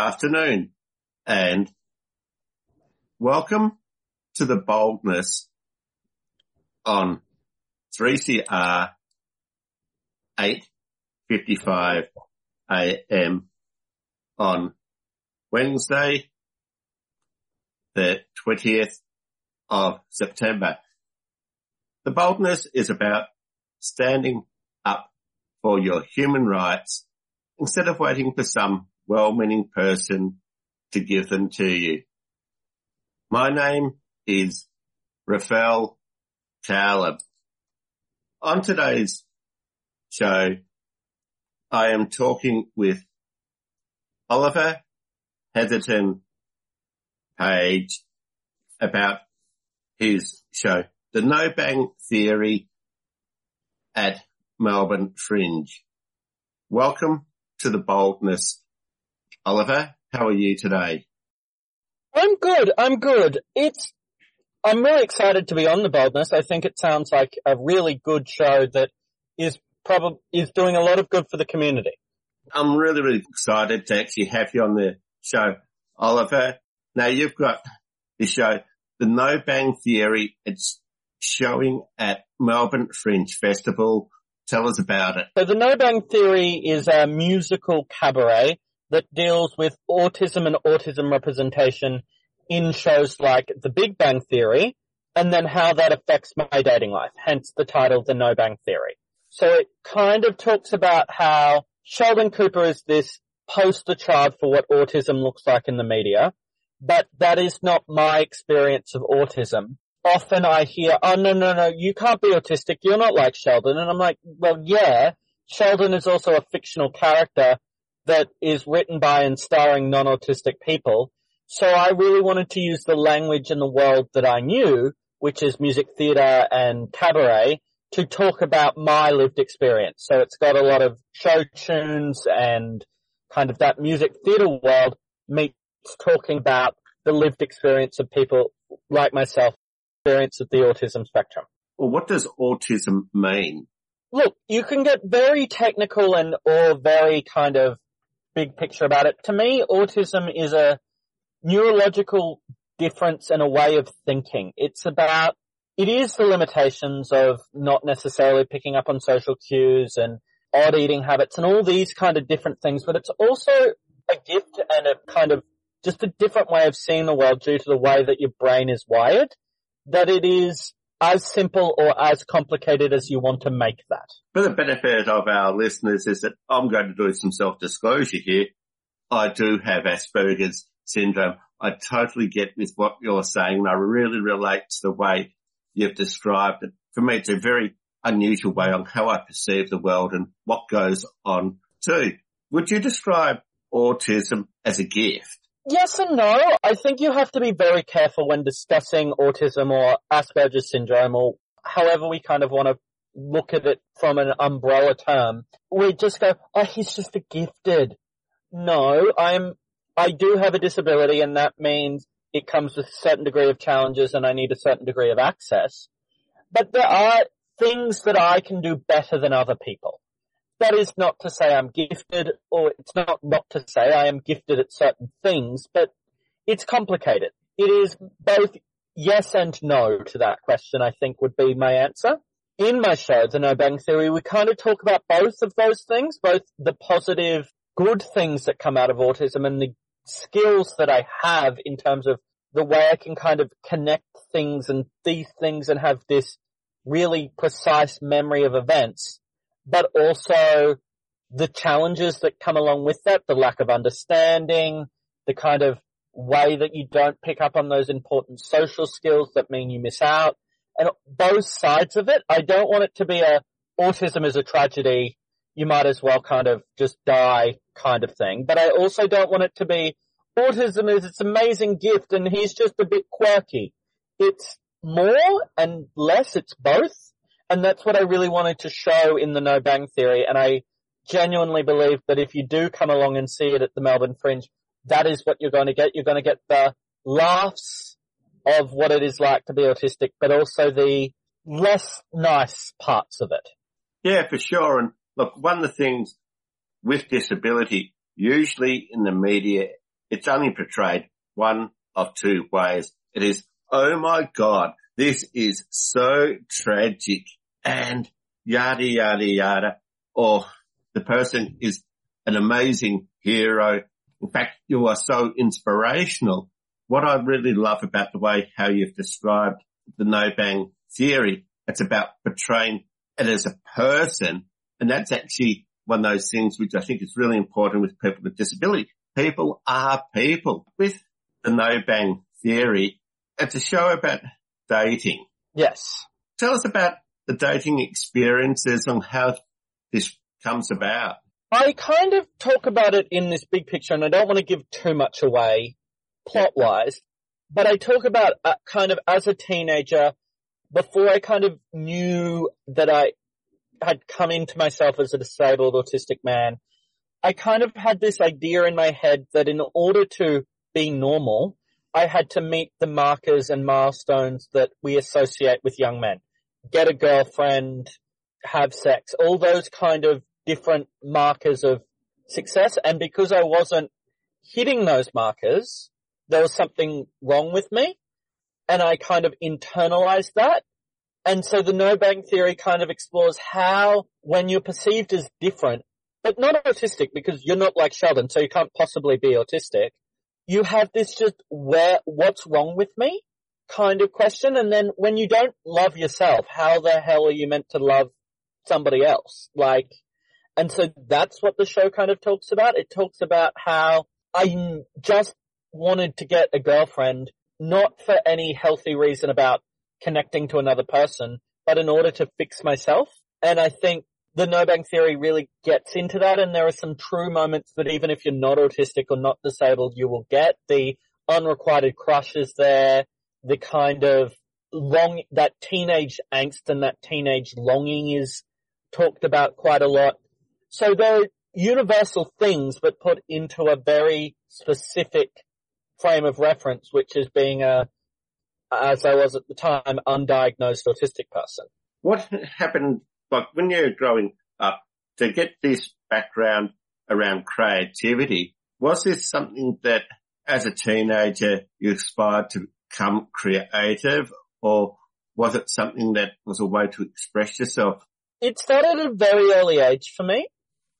afternoon and welcome to the boldness on 3CR 8.55 AM on Wednesday, the 20th of September. The boldness is about standing up for your human rights instead of waiting for some well-meaning person to give them to you. My name is Rafael Taleb. On today's show, I am talking with Oliver Hetherington Page about his show, The No Bang Theory at Melbourne Fringe. Welcome to the boldness. Oliver, how are you today? I'm good. I'm good. It's, I'm really excited to be on the boldness. I think it sounds like a really good show that is probably, is doing a lot of good for the community. I'm really, really excited to actually have you on the show, Oliver. Now you've got the show, The No Bang Theory. It's showing at Melbourne Fringe Festival. Tell us about it. So the No Bang Theory is a musical cabaret that deals with autism and autism representation in shows like The Big Bang Theory and then how that affects my dating life, hence the title The No Bang Theory. So it kind of talks about how Sheldon Cooper is this poster child for what autism looks like in the media, but that is not my experience of autism. Often I hear, oh no, no, no, you can't be autistic, you're not like Sheldon. And I'm like, well yeah, Sheldon is also a fictional character that is written by and starring non-autistic people. So I really wanted to use the language in the world that I knew, which is music theatre and cabaret, to talk about my lived experience. So it's got a lot of show tunes and kind of that music theatre world meets talking about the lived experience of people like myself, experience of the autism spectrum. Well, what does autism mean? Look, you can get very technical and or very kind of big picture about it. To me, autism is a neurological difference and a way of thinking. It's about, it is the limitations of not necessarily picking up on social cues and odd eating habits and all these kind of different things, but it's also a gift and a kind of just a different way of seeing the world due to the way that your brain is wired, that it is as simple or as complicated as you want to make that. For the benefit of our listeners is that I'm going to do some self-disclosure here. I do have Asperger's syndrome. I totally get with what you're saying and I really relate to the way you've described it. For me, it's a very unusual way on how I perceive the world and what goes on too. Would you describe autism as a gift? Yes and no. I think you have to be very careful when discussing autism or Asperger's syndrome or however we kind of want to look at it from an umbrella term. We just go, oh, he's just a gifted. No, I'm, I do have a disability and that means it comes with a certain degree of challenges and I need a certain degree of access. But there are things that I can do better than other people that is not to say I'm gifted or it's not not to say I am gifted at certain things, but it's complicated. It is both yes and no to that question, I think would be my answer. In my show, The No Bang Theory, we kind of talk about both of those things, both the positive, good things that come out of autism and the skills that I have in terms of the way I can kind of connect things and these things and have this really precise memory of events but also the challenges that come along with that, the lack of understanding, the kind of way that you don't pick up on those important social skills that mean you miss out, and both sides of it. I don't want it to be a autism is a tragedy. You might as well kind of just die kind of thing. But I also don't want it to be autism is its amazing gift and he's just a bit quirky. It's more and less. It's both. And that's what I really wanted to show in the No Bang Theory. And I genuinely believe that if you do come along and see it at the Melbourne Fringe, that is what you're going to get. You're going to get the laughs of what it is like to be autistic, but also the less nice parts of it. Yeah, for sure. And look, one of the things with disability, usually in the media, it's only portrayed one of two ways. It is, oh my God, this is so tragic and yada, yada, yada. Or the person is an amazing hero. In fact, you are so inspirational. What I really love about the way how you've described the no bang theory, it's about portraying it as a person. And that's actually one of those things which I think is really important with people with disability. People are people. With the no bang theory, it's a show about dating. Yes. Tell us about the dating experiences and how this comes about. I kind of talk about it in this big picture and I don't want to give too much away plot wise, but I talk about uh, kind of as a teenager before I kind of knew that I had come into myself as a disabled autistic man. I kind of had this idea in my head that in order to be normal, I had to meet the markers and milestones that we associate with young men. Get a girlfriend, have sex, all those kind of different markers of success. And because I wasn't hitting those markers, there was something wrong with me. And I kind of internalized that. And so the no bang theory kind of explores how when you're perceived as different, but not autistic because you're not like Sheldon, so you can't possibly be autistic. You have this just where, what's wrong with me kind of question. And then when you don't love yourself, how the hell are you meant to love somebody else? Like, and so that's what the show kind of talks about. It talks about how I just wanted to get a girlfriend, not for any healthy reason about connecting to another person, but in order to fix myself. And I think the no bang theory really gets into that and there are some true moments that even if you're not autistic or not disabled, you will get the unrequited crushes there, the kind of long, that teenage angst and that teenage longing is talked about quite a lot. So they're universal things, but put into a very specific frame of reference, which is being a, as I was at the time, undiagnosed autistic person. What happened, like when you're growing up, to get this background around creativity, was this something that as a teenager you aspired to become creative or was it something that was a way to express yourself? It started at a very early age for me.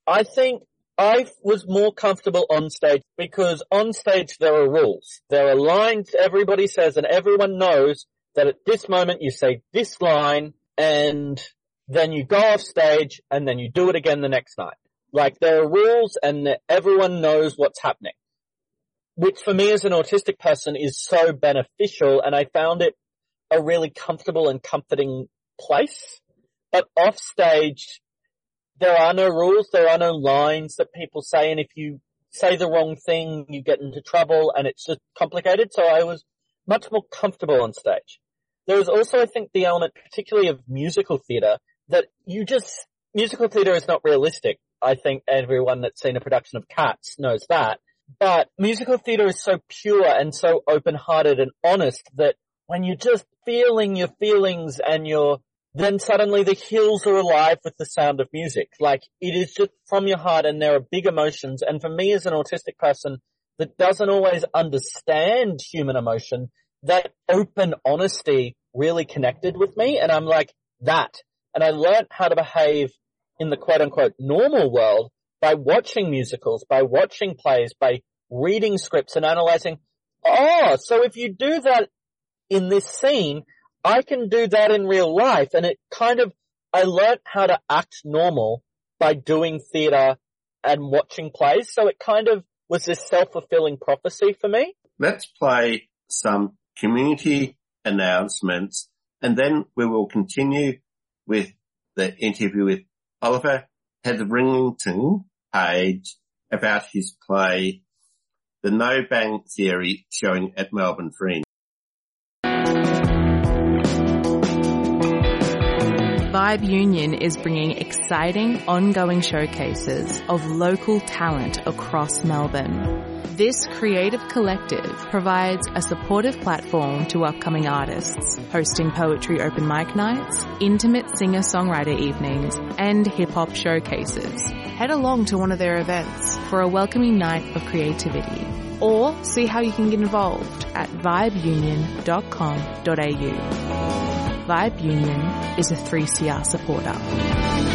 I think I was more comfortable on stage because on stage there are rules. There are lines everybody says and everyone knows that at this moment you say this line and then you go off stage and then you do it again the next night. Like there are rules and everyone knows what's happening. Which for me as an autistic person is so beneficial and I found it a really comfortable and comforting place. But off stage, there are no rules, there are no lines that people say, and if you say the wrong thing, you get into trouble, and it's just complicated. So I was much more comfortable on stage. There was also, I think, the element, particularly of musical theatre, that you just, musical theatre is not realistic. I think everyone that's seen a production of Cats knows that. But musical theatre is so pure and so open-hearted and honest that when you're just feeling your feelings and you're then suddenly the hills are alive with the sound of music. Like it is just from your heart and there are big emotions. And for me as an autistic person that doesn't always understand human emotion, that open honesty really connected with me. And I'm like that. And I learned how to behave in the quote unquote normal world by watching musicals, by watching plays, by reading scripts and analyzing, oh, so if you do that in this scene, I can do that in real life. And it kind of, I learned how to act normal by doing theatre and watching plays. So it kind of was this self-fulfilling prophecy for me. Let's play some community announcements And then we will continue with the interview with Oliver Hetherington Page about his play, The No Bang Theory, showing at Melbourne Fringe. Vibe Union is bringing exciting, ongoing showcases of local talent across Melbourne. This creative collective provides a supportive platform to upcoming artists, hosting poetry open mic nights, intimate singer-songwriter evenings, and hip-hop showcases. Head along to one of their events for a welcoming night of creativity or see how you can get involved at vibeunion.com.au. Vibe Union is a 3CR supporter.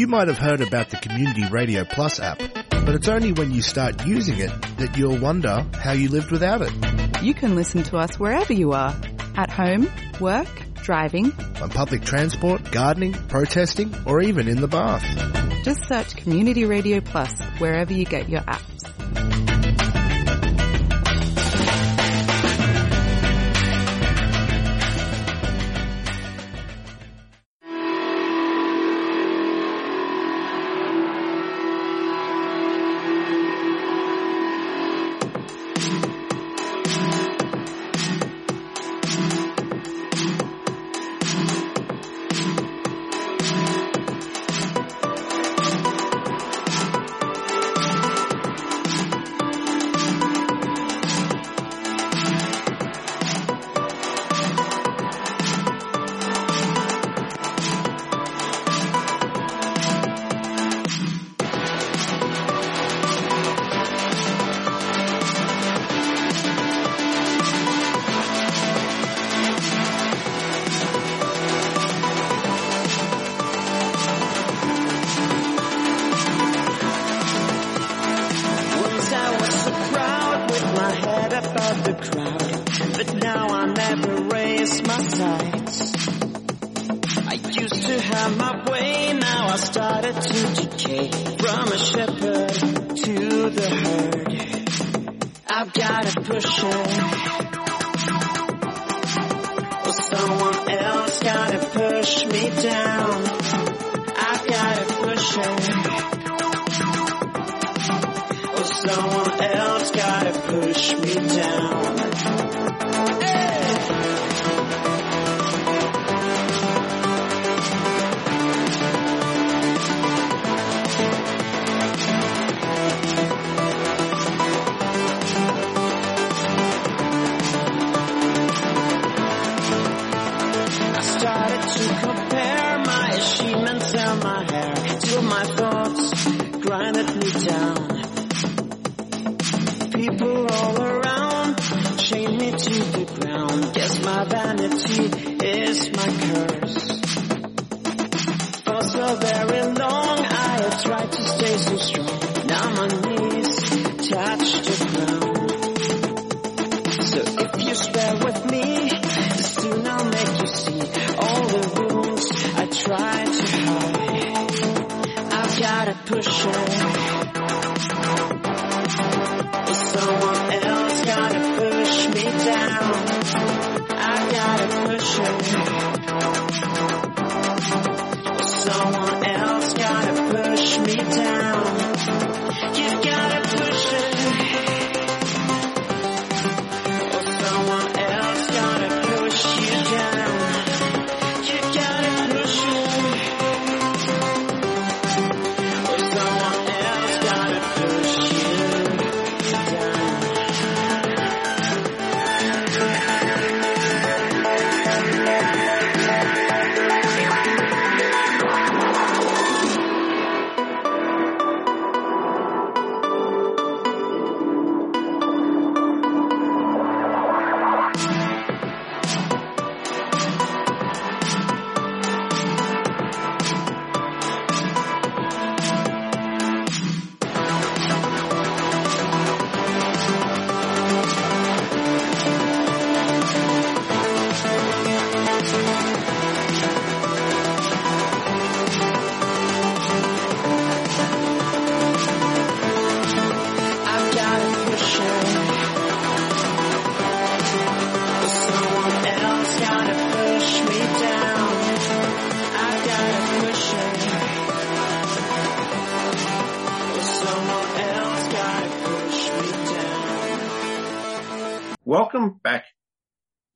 You might have heard about the Community Radio Plus app, but it's only when you start using it that you'll wonder how you lived without it. You can listen to us wherever you are. At home, work, driving, On public transport, gardening, protesting, or even in the bath. just search Community Radio Plus wherever you get your apps.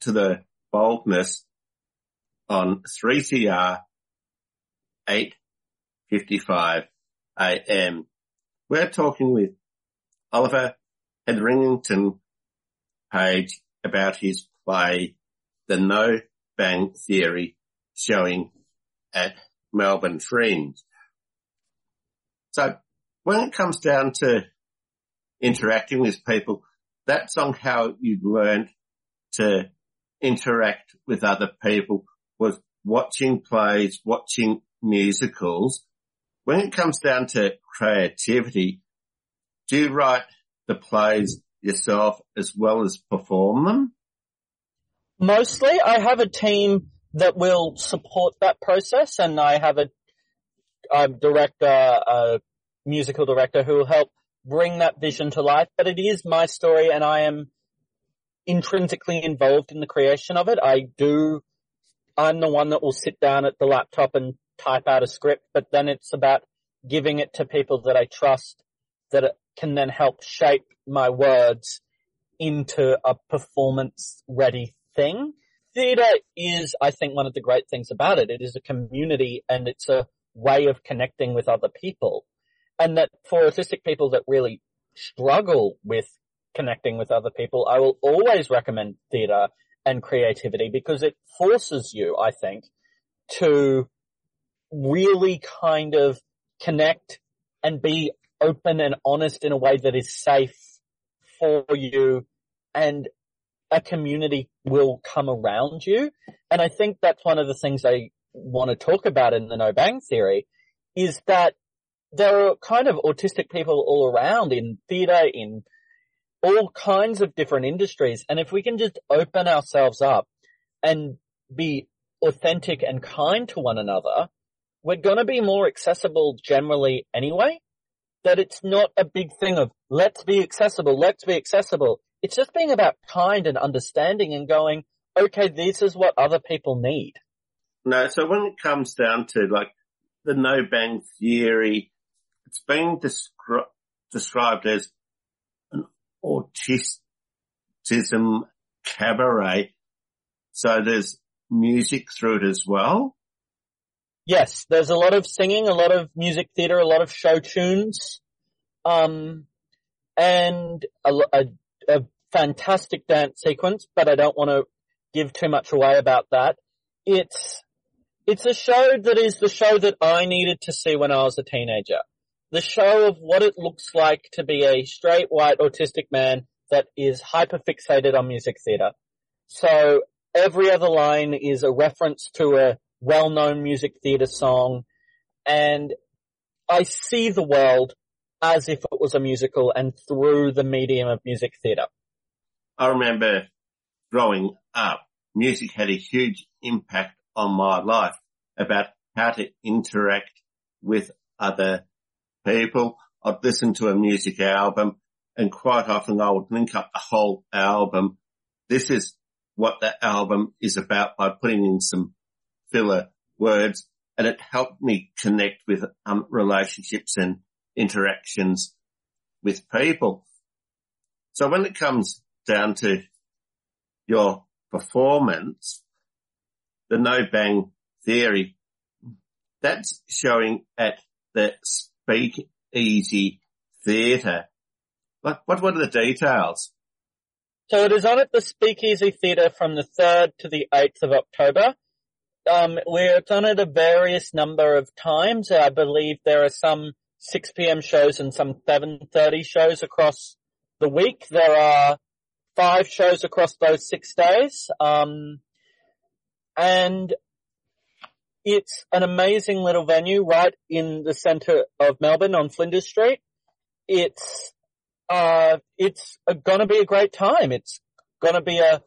To the boldness on 3CR 8.55 AM. We're talking with Oliver Hetherington Page about his play, The No Bang Theory, showing at Melbourne Fringe. So when it comes down to interacting with people, that's on how you learned to interact with other people was watching plays, watching musicals. When it comes down to creativity, do you write the plays yourself as well as perform them? Mostly, I have a team that will support that process, and I have a, a director, a musical director who will help bring that vision to life. But it is my story, and I am intrinsically involved in the creation of it. I do. I'm the one that will sit down at the laptop and type out a script, but then it's about giving it to people that I trust that can then help shape my words into a performance ready thing. Theatre is, I think, one of the great things about it. It is a community and it's a way of connecting with other people. And that for autistic people that really struggle with connecting with other people, I will always recommend theatre and creativity because it forces you, I think, to really kind of connect and be open and honest in a way that is safe for you and a community will come around you. And I think that's one of the things I want to talk about in the no bang theory is that there are kind of autistic people all around in theatre, in all kinds of different industries. And if we can just open ourselves up and be authentic and kind to one another, we're going to be more accessible generally anyway. That it's not a big thing of let's be accessible, let's be accessible. It's just being about kind and understanding and going, okay, this is what other people need. No, so when it comes down to like the no bang theory, it's being descri- described as autism cabaret. So there's music through it as well. Yes, there's a lot of singing, a lot of music theatre, a lot of show tunes, um, and a, a, a fantastic dance sequence, but I don't want to give too much away about that. It's, it's a show that is the show that I needed to see when I was a teenager. The show of what it looks like to be a straight white autistic man that is hyper fixated on music theatre. So every other line is a reference to a well-known music theatre song and I see the world as if it was a musical and through the medium of music theatre. I remember growing up, music had a huge impact on my life about how to interact with other people. I'd listen to a music album and quite often I would link up the whole album. This is what the album is about by putting in some filler words and it helped me connect with um, relationships and interactions with people. So when it comes down to your performance, the no bang theory, that's showing at the Speak Easy Theatre. What, what were the details? So it is on at the Speakeasy Theatre from the 3rd to the 8th of October. Um, we're on at a various number of times. I believe there are some 6 p.m. shows and some 7.30 shows across the week. There are five shows across those six days. Um, and it's an amazing little venue right in the center of Melbourne on Flinders Street. It's, uh, it's gonna be a great time. It's gonna be a,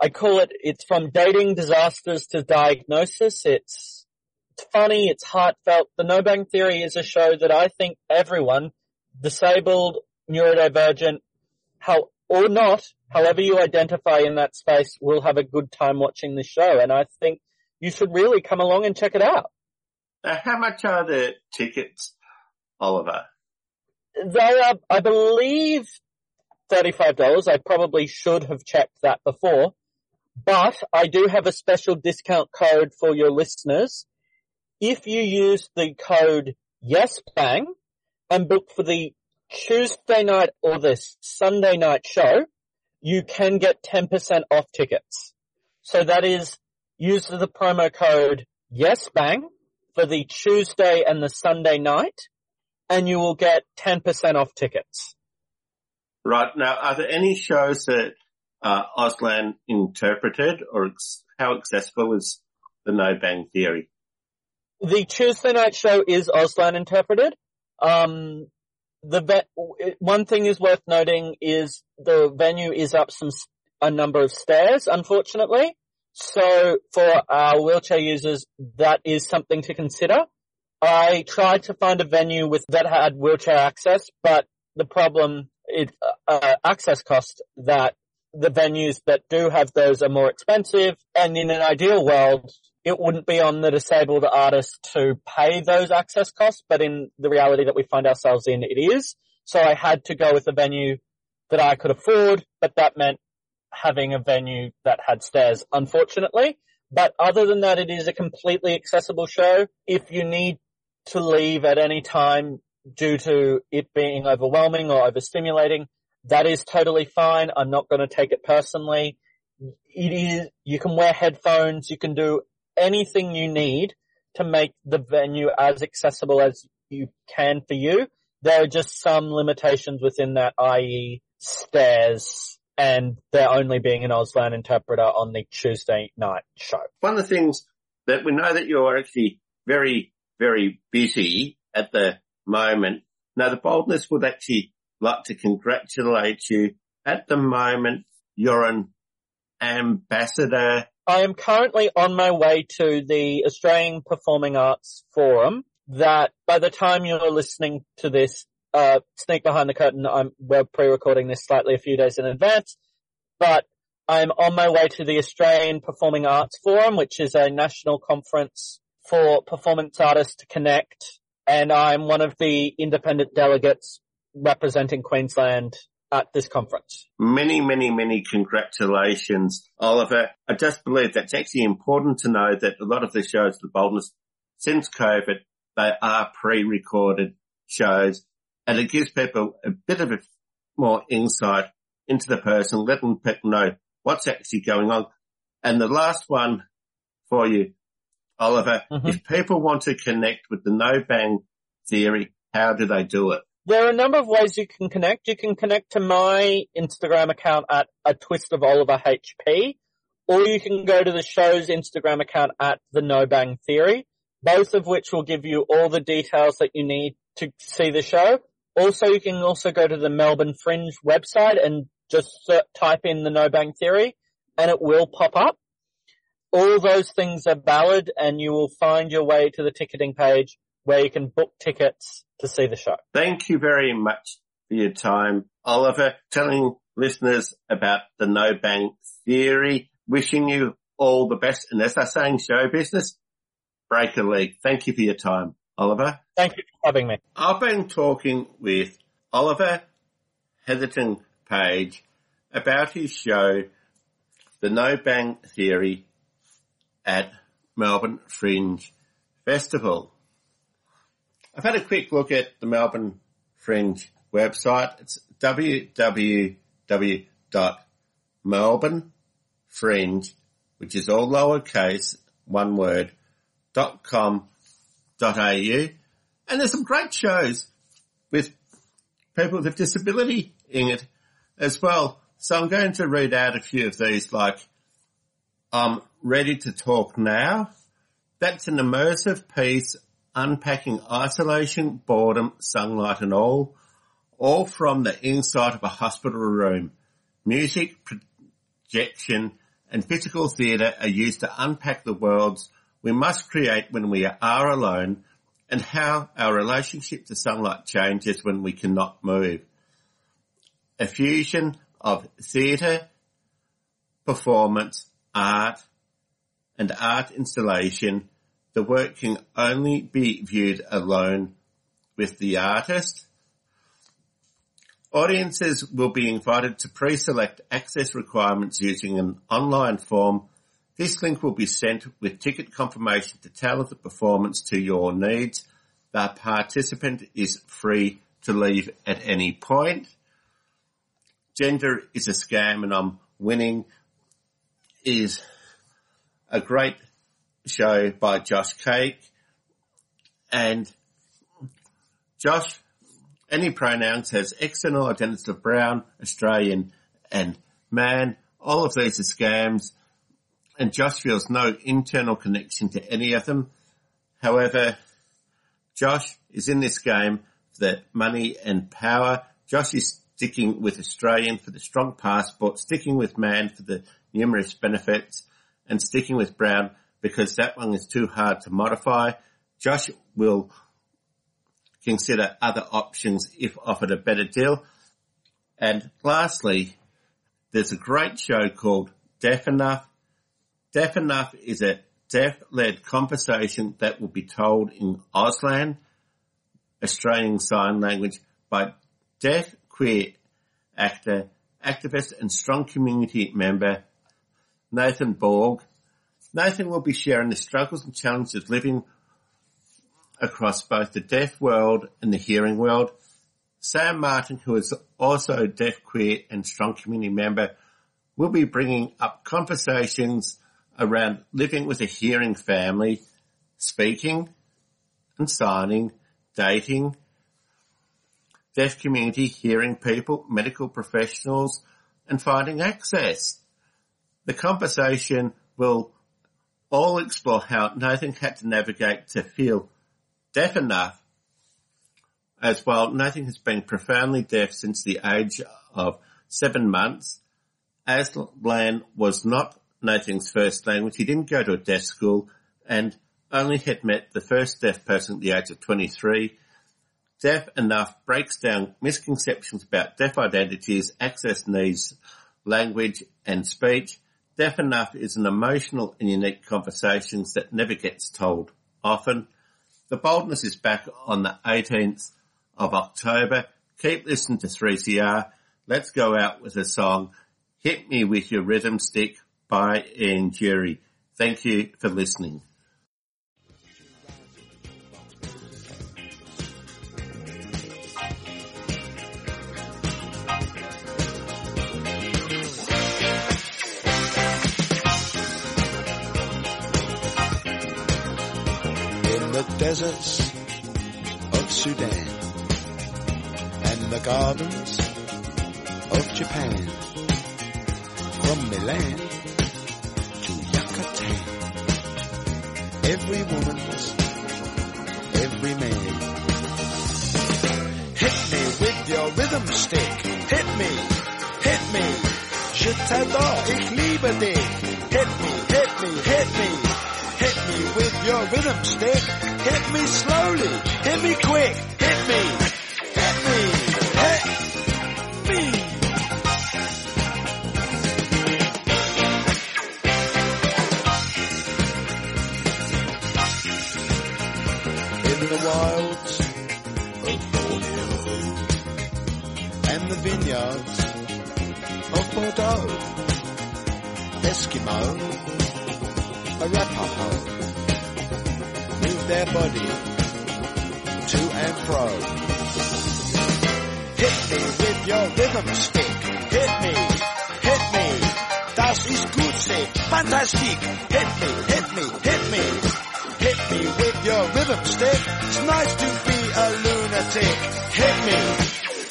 I call it, it's from dating disasters to diagnosis. It's, it's funny, it's heartfelt. The No Bang Theory is a show that I think everyone, disabled, neurodivergent, how, or not, however you identify in that space, will have a good time watching the show. And I think you should really come along and check it out. Now, how much are the tickets, Oliver? They are, I believe, $35. I probably should have checked that before, but I do have a special discount code for your listeners. If you use the code YesBang and book for the Tuesday night or the Sunday night show, you can get 10% off tickets. So that is use the promo code YesBang for the Tuesday and the Sunday night and you will get 10% off tickets. Right. Now, are there any shows that uh, Auslan interpreted or ex- how accessible is the No Bang Theory? The Tuesday night show is Auslan interpreted. Um, the ve- one thing is worth noting is the venue is up some a number of stairs, unfortunately. So for our wheelchair users, that is something to consider. I tried to find a venue with that had wheelchair access, but the problem is uh, access cost that the venues that do have those are more expensive. And in an ideal world, it wouldn't be on the disabled artist to pay those access costs, but in the reality that we find ourselves in, it is. So I had to go with a venue that I could afford, but that meant having a venue that had stairs, unfortunately. But other than that, it is a completely accessible show. If you need to leave at any time due to it being overwhelming or overstimulating, that is totally fine. I'm not going to take it personally. It is, you can wear headphones, you can do anything you need to make the venue as accessible as you can for you. There are just some limitations within that, i.e. stairs and there only being an Auslan interpreter on the Tuesday night show. One of the things that we know that you're actually very, very busy at the moment. Now the boldness would actually like to congratulate you. At the moment, you're an ambassador. I am currently on my way to the Australian Performing Arts Forum that by the time you're listening to this, uh, sneak behind the curtain, I'm, we're pre-recording this slightly a few days in advance, but I'm on my way to the Australian Performing Arts Forum, which is a national conference for performance artists to connect, and I'm one of the independent delegates representing Queensland at this conference. Many, many, many congratulations, Oliver. I just believe that's actually important to know that a lot of the shows, the boldness, since COVID, they are pre-recorded shows and it gives people a bit of a more insight into the person, letting people know what's actually going on. And the last one for you, Oliver, mm-hmm. if people want to connect with the no bang theory, how do they do it? There are a number of ways you can connect. You can connect to my Instagram account at a twist of Oliver HP, or you can go to the show's Instagram account at the No Bang Theory, both of which will give you all the details that you need to see the show. Also, you can also go to the Melbourne Fringe website and just type in the No Bang Theory and it will pop up. All those things are valid and you will find your way to the ticketing page where you can book tickets to see the show. Thank you very much for your time, Oliver, telling listeners about the no bang theory, wishing you all the best. And as I say in show business, break a leg. Thank you for your time, Oliver. Thank you for having me. I've been talking with Oliver Hetherington Page about his show, The No Bang Theory at Melbourne Fringe Festival. I've had a quick look at the Melbourne Fringe website. It's www.melbournefringe, which is all lowercase, one word, dot com au. And there's some great shows with people with disability in it as well. So I'm going to read out a few of these like, I'm ready to talk now. That's an immersive piece unpacking isolation, boredom, sunlight and all, all from the inside of a hospital room. Music, projection and physical theatre are used to unpack the worlds we must create when we are alone and how our relationship to sunlight changes when we cannot move. A fusion of theatre, performance, art and art installation the work can only be viewed alone with the artist. Audiences will be invited to pre-select access requirements using an online form. This link will be sent with ticket confirmation to tailor the performance to your needs. The participant is free to leave at any point. Gender is a scam and I'm winning is a great show by Josh Cake and Josh, any pronouns has external identities of brown, Australian and man. All of these are scams and Josh feels no internal connection to any of them. However, Josh is in this game for the money and power. Josh is sticking with Australian for the strong passport, sticking with man for the numerous benefits, and sticking with brown because that one is too hard to modify. Josh will consider other options if offered a better deal. And lastly, there's a great show called Deaf Enough. Deaf Enough is a deaf-led conversation that will be told in Auslan, Australian Sign Language, by deaf queer actor, activist and strong community member Nathan Borg. Nathan will be sharing the struggles and challenges living across both the deaf world and the hearing world. Sam Martin, who is also deaf, queer and strong community member, will be bringing up conversations around living with a hearing family, speaking and signing, dating, deaf community, hearing people, medical professionals, and finding access. The conversation will all explore how Nathan had to navigate to feel deaf enough as well. Nathan has been profoundly deaf since the age of seven months. Auslan was not Nathan's first language. He didn't go to a deaf school and only had met the first deaf person at the age of 23. Deaf Enough breaks down misconceptions about deaf identities, access needs, language and speech. Deaf Enough is an emotional and unique conversation that never gets told often. The Boldness is back on the 18th of October. Keep listening to 3CR. Let's go out with a song, Hit Me With Your Rhythm Stick by Ian Dury. Thank you for listening. In the deserts of Sudan and the gardens of Japan. From Milan every woman's, every man. Hit me with your rhythm stick. Hit me, hit me. Je t'adore, ich liebe dich. Hit me, hit me, hit me. Hit me with your rhythm stick. Hit me slowly. Hit me quick. Hit me. The wilds of Borneo and the vineyards of Bordeaux, Eskimo Arapaho move their body to and fro. Hit me with your rhythm stick. Hit me, hit me. Das ist gut. Fantastic. Hit me, hit me, hit me me with your rhythm stick. It's nice to be a lunatic. Hit me,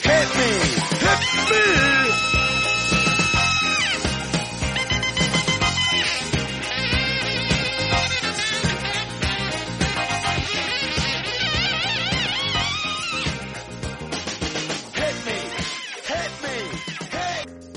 hit me, hit me.